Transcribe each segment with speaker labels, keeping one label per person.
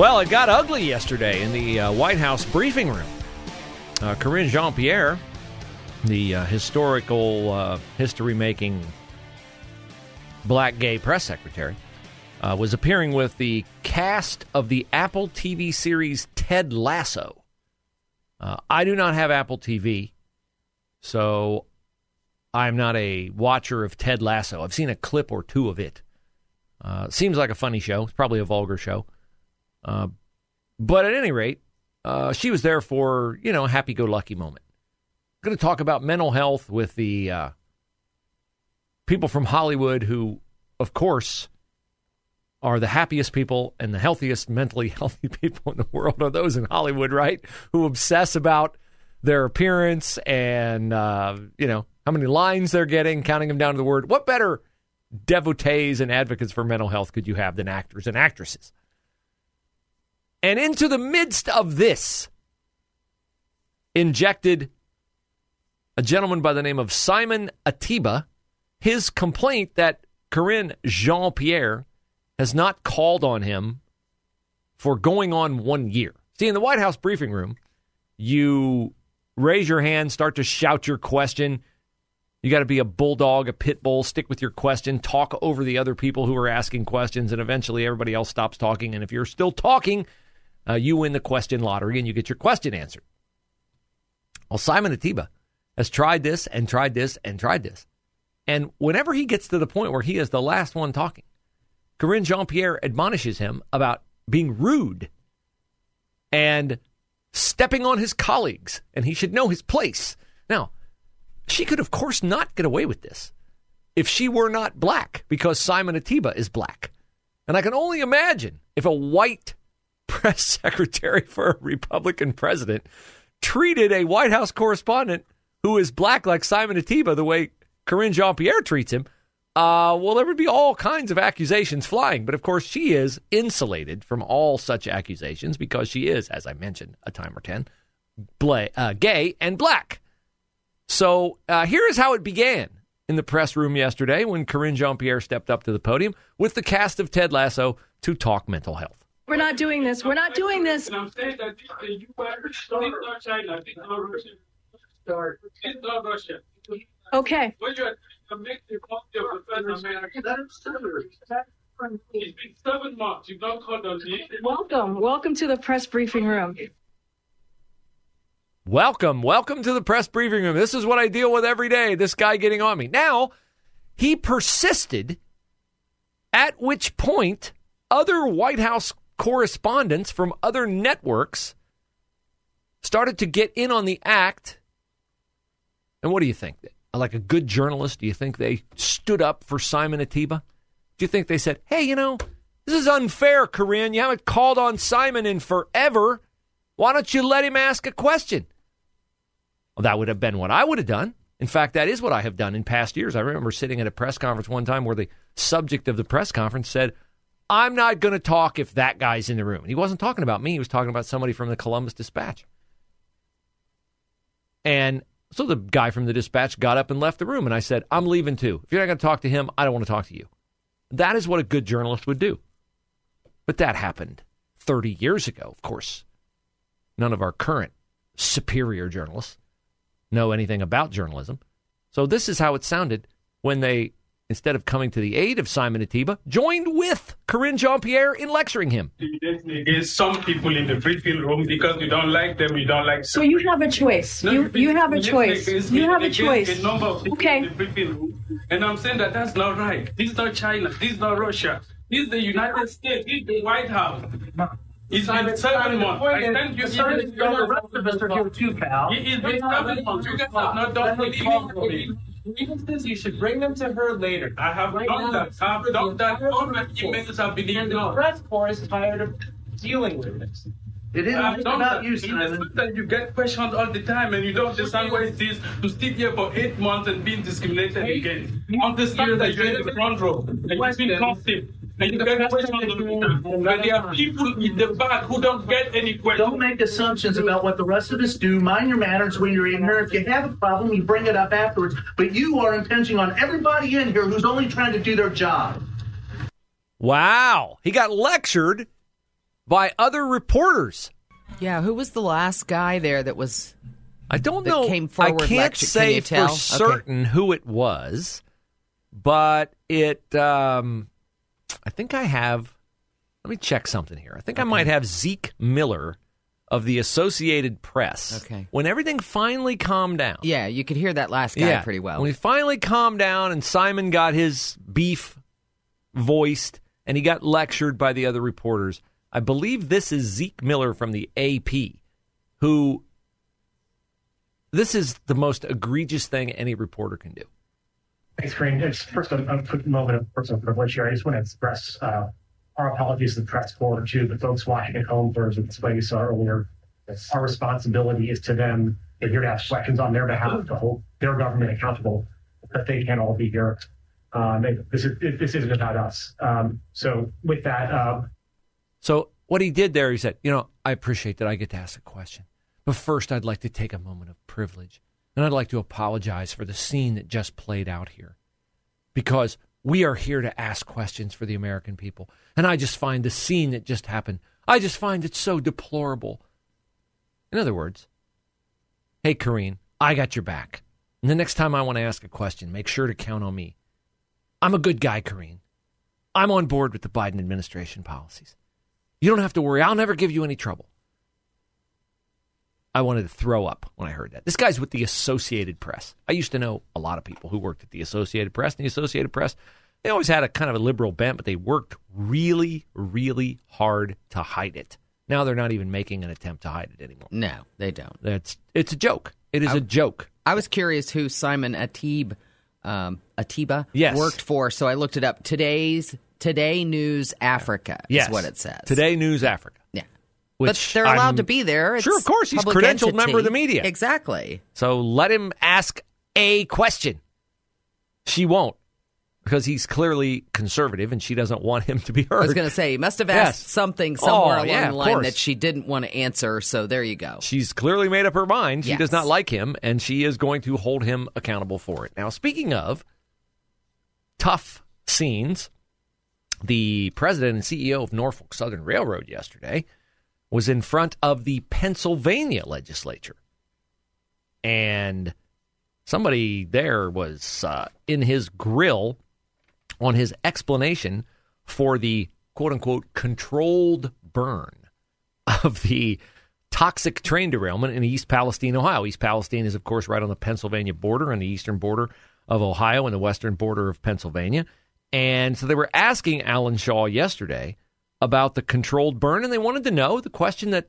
Speaker 1: Well, it got ugly yesterday in the uh, White House briefing room. Uh, Karine Jean Pierre, the uh, historical, uh, history making black gay press secretary, uh, was appearing with the cast of the Apple TV series Ted Lasso. Uh, I do not have Apple TV, so I'm not a watcher of Ted Lasso. I've seen a clip or two of it. seems like a funny show. It's probably a vulgar show. Uh, but at any rate, uh, she was there for, you know, happy go lucky moment. Going to talk about mental health with the uh, people from Hollywood who, of course, are the happiest people and the healthiest, mentally healthy people in the world are those in Hollywood, right? Who obsess about their appearance and, uh, you know, how many lines they're getting, counting them down to the word. What better devotees and advocates for mental health could you have than actors and actresses? And into the midst of this, injected a gentleman by the name of Simon Ateba, his complaint that Karine Jean Pierre has not called on him for going on one year. See, in the White House briefing room, you raise your hand, start to shout your question. You got to be a bulldog, a pit bull, stick with your question, talk over the other people who are asking questions, and eventually everybody else stops talking. And if you're still talking, uh, you win the question lottery and you get your question answered. Well, Simon Ateba has tried this and tried this and tried this. And whenever he gets to the point where he is the last one talking, Karine Jean Pierre admonishes him about being rude and stepping on his colleagues, and he should know his place. Now, she could, of course, not get away with this if she were not black, because Simon Ateba is black. And I can only imagine if a white press secretary for a Republican president treated a White House correspondent who is black like Simon Ateba the way Karine Jean Pierre treats him, uh, well, there would be all kinds of accusations flying. But of course, she is insulated from all such accusations because she is, as I mentioned a time or 10, bla- uh, gay and black. So uh, here is how it began in the press room yesterday when Karine Jean Pierre stepped up to the podium with the cast of Ted Lasso to talk mental health.
Speaker 2: We're not doing this. We're not doing this.
Speaker 3: And I'm saying that the U.S. It's not China. It's not Russia. Start. It's not Russia.
Speaker 2: Okay.
Speaker 3: When you're make the copy of the first American, it's been seven months. You've not called on me.
Speaker 2: Welcome. Welcome to the press briefing room.
Speaker 1: Welcome. Welcome to the press briefing room. This is what I deal with every day. This guy getting on me. Now, he persisted, at which point other White House correspondents from other networks started to get in on the act. And what do you think? Like a good journalist, do you think they stood up for Simon Ateba? Do you think they said, hey, you know, this is unfair, Karine. You haven't called on Simon in forever. Why don't you let him ask a question? Well, that would have been what I would have done. In fact, that is what I have done in past years. I remember sitting at a press conference one time where the subject of the press conference said, I'm not going to talk if that guy's in the room. And he wasn't talking about me, he was talking about somebody from the Columbus Dispatch. And so the guy from the dispatch got up and left the room. And I said, I'm leaving too. If you're not going to talk to him, I don't want to talk to you. That is what a good journalist would do. But that happened 30 years ago, of course. None of our current superior journalists know anything about journalism. So this is how it sounded when they instead of coming to the aid of Simon Ateba, joined with Karine Jean Pierre in lecturing him.
Speaker 3: Against some people in the briefing room because we don't like them, we don't like.
Speaker 2: So you have a choice. No, you you have a choice. You have a choice.
Speaker 3: A number of people
Speaker 2: okay.
Speaker 3: in the briefing room, and I'm saying that that's not right. This is not China. This is not Russia. This is the United States. This is the White House. It's been seven months. I sent you emails.
Speaker 4: The rest of us are here too, pal.
Speaker 3: It- It's been seven months. You guys have not done
Speaker 4: Let me talk to
Speaker 3: anything.
Speaker 4: me. Grievances, you should bring them to her later.
Speaker 3: I have
Speaker 4: Right
Speaker 3: done
Speaker 4: now,
Speaker 3: that. I have done that. All my
Speaker 4: And
Speaker 3: emails have been
Speaker 4: the
Speaker 3: ignored.
Speaker 4: press corps is tired of dealing with this. It isn't
Speaker 3: I have done
Speaker 4: about
Speaker 3: that.
Speaker 4: you,
Speaker 3: It's
Speaker 4: Simon.
Speaker 3: that you get questioned all the time and you don't understand what it is to sit here for eight months and being discriminated
Speaker 4: Eight
Speaker 3: against.
Speaker 4: years
Speaker 3: Understand that you're in the front row and you've been constant and you get questioned all the time. And there are people in the back who don't get any questions.
Speaker 4: Don't make assumptions about what the rest of us do. Mind your manners when you're in here. If you have a problem, you bring it up afterwards. But you are impinging on everybody in here who's only trying to do their job.
Speaker 1: Wow. He got lectured by other reporters.
Speaker 5: Yeah, who was the last guy there that was?
Speaker 1: I don't know.
Speaker 5: came
Speaker 1: I can't
Speaker 5: lecture-
Speaker 1: say
Speaker 5: you
Speaker 1: for
Speaker 5: tell? Okay.
Speaker 1: certain who it was, but it. Um, I think I have. Let me check something here. I think I might have Zeke Miller of the Associated Press.
Speaker 5: Okay.
Speaker 1: When everything finally calmed down.
Speaker 5: Yeah, you could hear that last guy pretty well.
Speaker 1: When he finally calmed down and Simon got his beef voiced and he got lectured by the other reporters, I believe this is Zeke Miller from the AP, who this is the most egregious thing any reporter can do.
Speaker 6: Thanks, Karine. It's first a, a quick moment of personal privilege here. I just want to express uh, our apologies to the press corps, to the folks watching at home for the space earlier. Our responsibility is to them. They're here to ask questions on their behalf to hold their government accountable, but they can't all be here. Um, this, is, this isn't about us. Um, so with that, uh,
Speaker 1: So what he did there, he said, "You know, I appreciate that I get to ask a question, but first I'd like to take a moment of privilege, and I'd like to apologize for the scene that just played out here, because we are here to ask questions for the American people, and I just find the scene that just happened, I just find it so deplorable." In other words, hey, Karine, I got your back. And the next time I want to ask a question, make sure to count on me. I'm a good guy, Karine. I'm on board with the Biden administration policies. You don't have to worry. I'll never give you any trouble. I wanted to throw up when I heard that. This guy's with the Associated Press. I used to know a lot of people who worked at the Associated Press. And the Associated Press, they always had a kind of a liberal bent, but they worked really, really hard to hide it. Now they're not even making an attempt to hide it anymore.
Speaker 5: no, they don't.
Speaker 1: It's it's a joke. It is a joke.
Speaker 5: I was curious who Simon Atib, um, Ateba
Speaker 1: Yes.
Speaker 5: worked for, so I looked it up. Today's Today News Africa
Speaker 1: Yes,
Speaker 5: is what it says.
Speaker 1: Today News Africa.
Speaker 5: yeah. But they're allowed
Speaker 1: I'm-
Speaker 5: to be there. It's
Speaker 1: Sure, of course. He's credentialed
Speaker 5: entity.
Speaker 1: member of the media.
Speaker 5: Exactly.
Speaker 1: So let him ask a question. She won't because he's clearly conservative and she doesn't want him to be heard.
Speaker 5: I was going to say, he must have asked
Speaker 1: Yes.
Speaker 5: something somewhere
Speaker 1: Oh,
Speaker 5: along
Speaker 1: yeah,
Speaker 5: the line
Speaker 1: course.
Speaker 5: that she didn't want to answer. So there you go.
Speaker 1: She's clearly made up her mind. She
Speaker 5: Yes.
Speaker 1: does not like him, and she is going to hold him accountable for it. Now, speaking of tough scenes, the president and CEO of Norfolk Southern Railroad yesterday was in front of the Pennsylvania legislature. And somebody there was uh, in his grill on his explanation for the quote unquote controlled burn of the toxic train derailment in East Palestine, Ohio. East Palestine is, of course, right on the Pennsylvania border and the eastern border of Ohio and the western border of Pennsylvania. And so they were asking Alan Shaw yesterday about the controlled burn, and they wanted to know the question that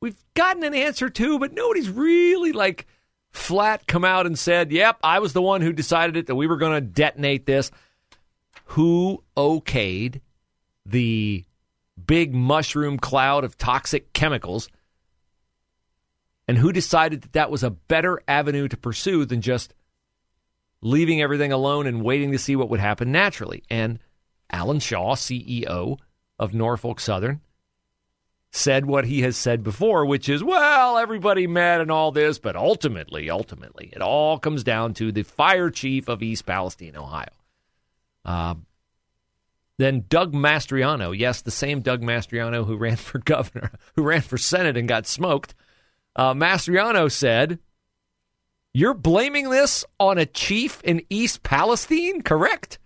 Speaker 1: we've gotten an answer to, but nobody's really like flat come out and said, Yep, I was the one who decided it that we were going to detonate this. Who okayed the big mushroom cloud of toxic chemicals? And who decided that that was a better avenue to pursue than just leaving everything alone and waiting to see what would happen naturally? And Alan Shaw, CEO of Norfolk Southern, said what he has said before, which is, well, everybody met and all this, but ultimately, ultimately, it all comes down to the fire chief of East Palestine, Ohio. Uh, then Doug Mastriano, yes, the same Doug Mastriano who ran for governor, who ran for Senate and got smoked. Uh, Mastriano said, You're blaming this on a chief in East Palestine, correct?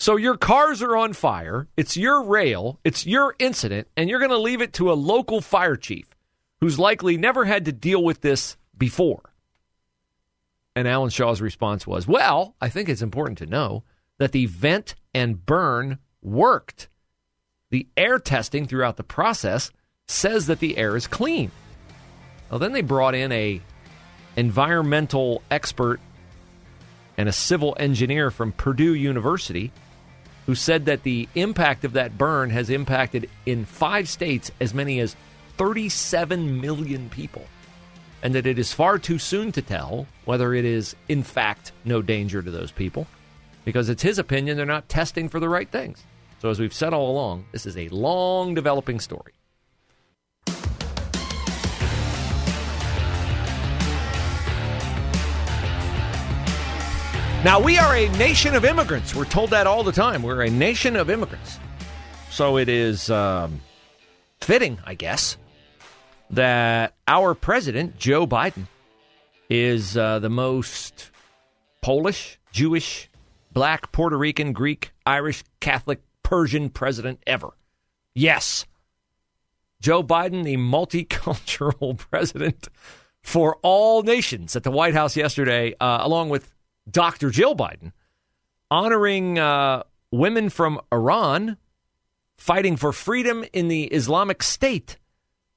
Speaker 1: So your cars are on fire, it's your rail, it's your incident, and you're going to leave it to a local fire chief who's likely never had to deal with this before. And Alan Shaw's response was, Well, I think it's important to know that the vent and burn worked. The air testing throughout the process says that the air is clean. Well, then they brought in a environmental expert and a civil engineer from Purdue University who said that the impact of that burn has impacted in five states as many as 37 million people, and that it is far too soon to tell whether it is, in fact, no danger to those people, because it's his opinion they're not testing for the right things. So, as we've said all along, this is a long developing story. Now, we are a nation of immigrants. We're told that all the time. We're a nation of immigrants. So it is um, fitting, I guess, that our president, Joe Biden, is uh, the most Polish, Jewish, black, Puerto Rican, Greek, Irish, Catholic, Persian president ever. Yes. Joe Biden, the multicultural president for all nations at the White House yesterday, uh, along with Dr. Jill Biden, honoring uh, women from Iran fighting for freedom in the Islamic State,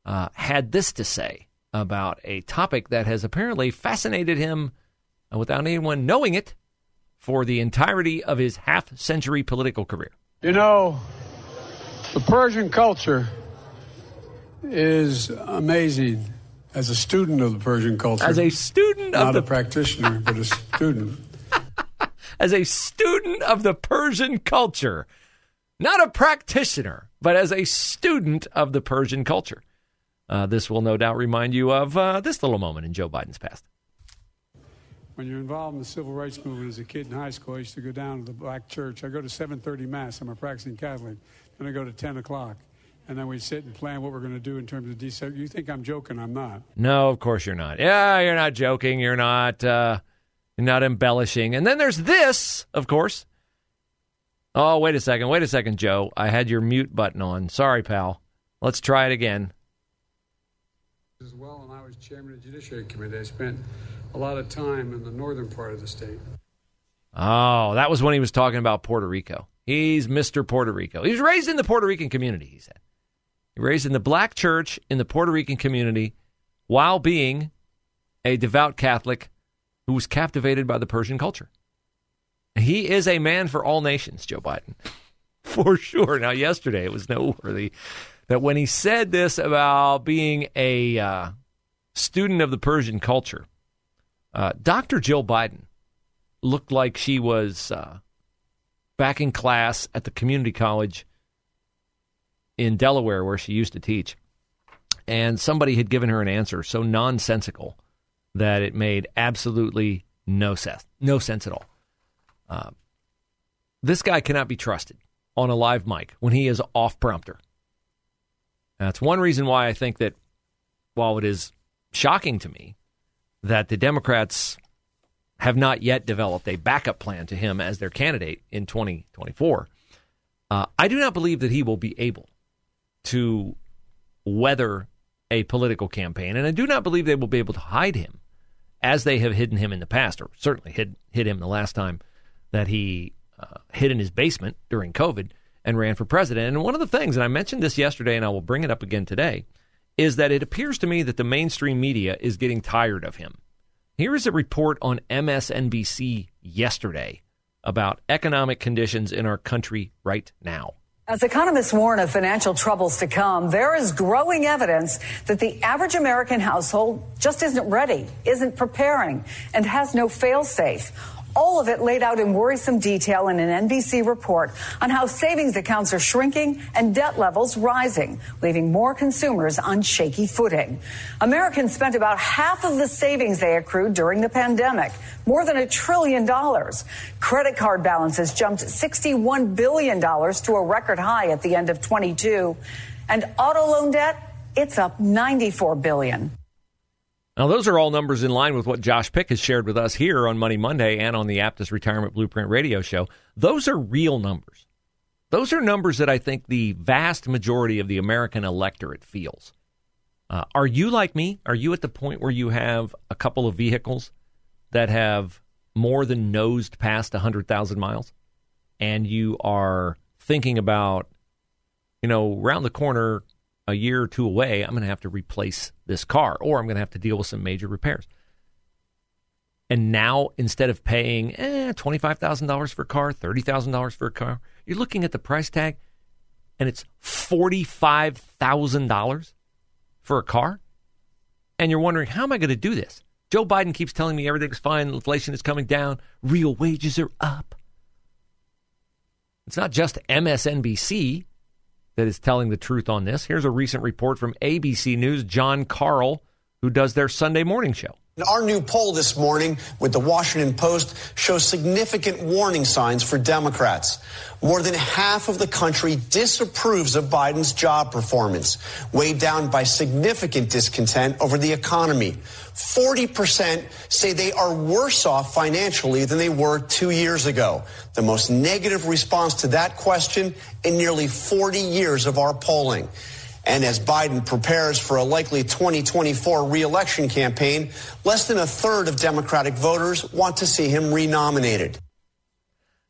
Speaker 1: uh, had this to say about a topic that has apparently fascinated him uh, without anyone knowing it for the entirety of his half century political career.
Speaker 7: You know, the Persian culture is amazing as a student of the Persian culture.
Speaker 1: As a student
Speaker 7: not
Speaker 1: of the
Speaker 7: a practitioner, but a student.
Speaker 1: as a student of the Persian culture, not a practitioner, but as a student of the Persian culture. Uh, this will no doubt remind you of uh, this little moment in Joe Biden's past.
Speaker 7: When you're involved in the civil rights movement as a kid in high school, I used to go down to the black church. I go to 7:30 mass. I'm a practicing Catholic. Then I go to 10 o'clock and then we sit and plan what we're going to do in terms of desegregation. You think I'm joking? I'm not.
Speaker 1: No, of course you're not. Yeah, you're not joking. You're not. Uh, you're not embellishing. And then there's this, of course. Oh, wait a second. Wait a second, Joe. I had your mute button on. Sorry, pal. Let's try it again.
Speaker 7: As well, and I was chairman of the Judiciary Committee. I spent a lot of time in the northern part of the state.
Speaker 1: Oh, that was when he was talking about Puerto Rico. He's Mr. Puerto Rico. He was raised in the Puerto Rican community, he said He raised in the black church in the Puerto Rican community while being a devout Catholic who was captivated by the Persian culture. He is a man for all nations, Joe Biden, for sure. Now, yesterday it was noteworthy that when he said this about being a uh, student of the Persian culture, uh, Dr. Jill Biden looked like she was uh, back in class at the community college in Delaware where she used to teach. And somebody had given her an answer so nonsensical that it made absolutely no sense, no sense at all. Uh, this guy cannot be trusted on a live mic when he is off prompter. That's one reason why I think that while it is shocking to me that the Democrats have not yet developed a backup plan to him as their candidate in 2024, uh, I do not believe that he will be able to weather a political campaign. And I do not believe they will be able to hide him as they have hidden him in the past, or certainly hid, hid him the last time that he uh, hid in his basement during COVID and ran for president. And one of the things, and I mentioned this yesterday and I will bring it up again today, is that it appears to me that the mainstream media is getting tired of him. Here is a report on MSNBC yesterday about economic conditions in our country right now.
Speaker 8: As economists warn of financial troubles to come, there is growing evidence that the average American household just isn't ready, isn't preparing, and has no fail safe. All of it laid out in worrisome detail in an NBC report on how savings accounts are shrinking and debt levels rising, leaving more consumers on shaky footing. Americans spent about half of the savings they accrued during the pandemic, more than a trillion dollars. Credit card balances jumped $61 billion to a record high at the end of 22. And auto loan debt, it's up 94 billion.
Speaker 1: Now, those are all numbers in line with what Josh Pick has shared with us here on Money Monday and on the Aptus Retirement Blueprint radio show. Those are real numbers. Those are numbers that I think the vast majority of the American electorate feels. Uh, are you like me? Are you at the point where you have a couple of vehicles that have more than nosed past 100,000 miles? And you are thinking about, you know, around the corner, a year or two away, I'm going to have to replace this car or I'm going to have to deal with some major repairs. And now, instead of paying eh, $25,000 for a car, $30,000 for a car, you're looking at the price tag and it's $45,000 for a car. And you're wondering, how am I going to do this? Joe Biden keeps telling me everything's fine, inflation is coming down, real wages are up. It's not just MSNBC that is telling the truth on this. Here's a recent report from ABC News, Jon Karl, who does their Sunday morning show.
Speaker 9: Our new poll this morning with the Washington Post shows significant warning signs for Democrats. More than half of the country disapproves of Biden's job performance, weighed down by significant discontent over the economy. 40% say they are worse off financially than they were two years ago. The most negative response to that question in nearly 40 years of our polling. And as Biden prepares for a likely 2024 reelection campaign, less than a third of Democratic voters want to see him renominated.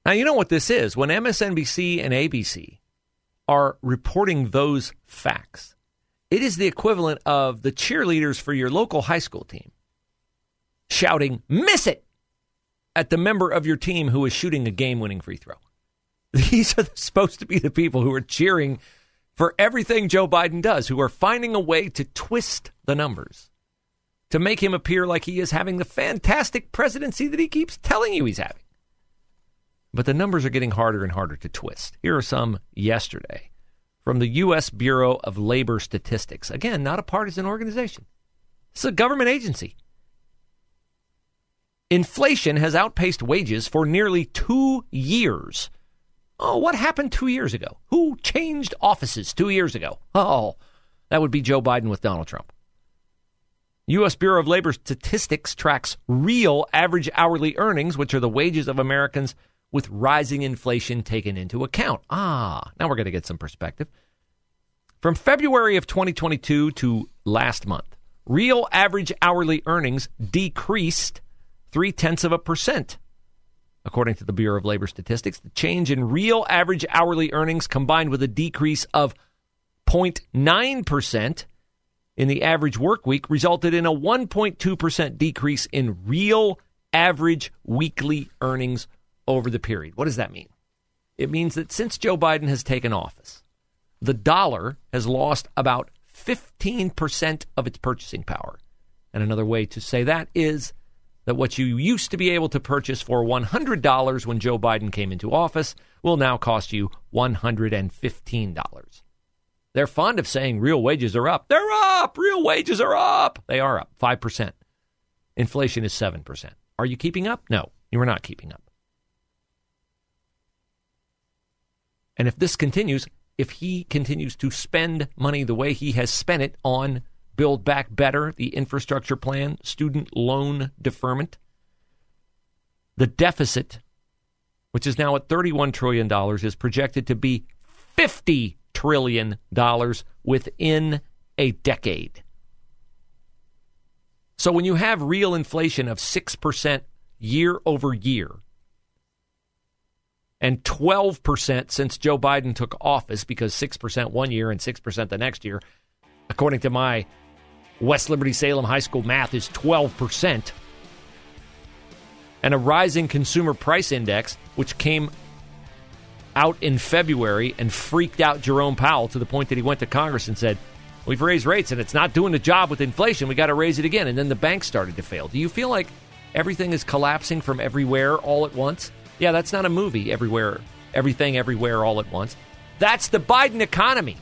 Speaker 1: Now, you know what this is. When MSNBC and ABC are reporting those facts, it is the equivalent of the cheerleaders for your local high school team shouting, Miss it! at the member of your team who is shooting a game winning free throw. These are supposed to be the people who are cheering for everything Joe Biden does, who are finding a way to twist the numbers to make him appear like he is having the fantastic presidency that he keeps telling you he's having. But the numbers are getting harder and harder to twist. Here are some yesterday from the U.S. Bureau of Labor Statistics. Again, not a partisan organization, it's a government agency. Inflation has outpaced wages for nearly two years. Oh, what happened two years ago? Who changed offices two years ago? Oh, that would be Joe Biden with Donald Trump. U.S. Bureau of Labor Statistics tracks real average hourly earnings, which are the wages of Americans with rising inflation taken into account. Ah, now we're going to get some perspective. From February of 2022 to last month, real average hourly earnings decreased three tenths of a percent According to the Bureau of Labor Statistics, the change in real average hourly earnings combined with a decrease of 0.9% in the average work week resulted in a 1.2% decrease in real average weekly earnings over the period. What does that mean? It means that since Joe Biden has taken office, the dollar has lost about 15% of its purchasing power. And another way to say that is that what you used to be able to purchase for $100 when Joe Biden came into office will now cost you $115. They're fond of saying real wages are up. They're up. Real wages are up. They are up 5%. Inflation is 7%. Are you keeping up? No, you are not keeping up. And if this continues, if he continues to spend money the way he has spent it on Build Back Better, the infrastructure plan, student loan deferment. The deficit, which is now at $31 trillion, is projected to be $50 trillion within a decade. So when you have real inflation of 6% year over year, and 12% since Joe Biden took office, because 6% one year and 6% the next year, according to my West Liberty Salem High School math is 12%. And a rising consumer price index, which came out in February and freaked out Jerome Powell to the point that he went to Congress and said, We've raised rates and it's not doing the job with inflation. We got to raise it again. And then the banks started to fail. Do you feel like everything is collapsing from everywhere all at once? Yeah, that's not a movie, everywhere, everything everywhere all at once. That's the Biden economy.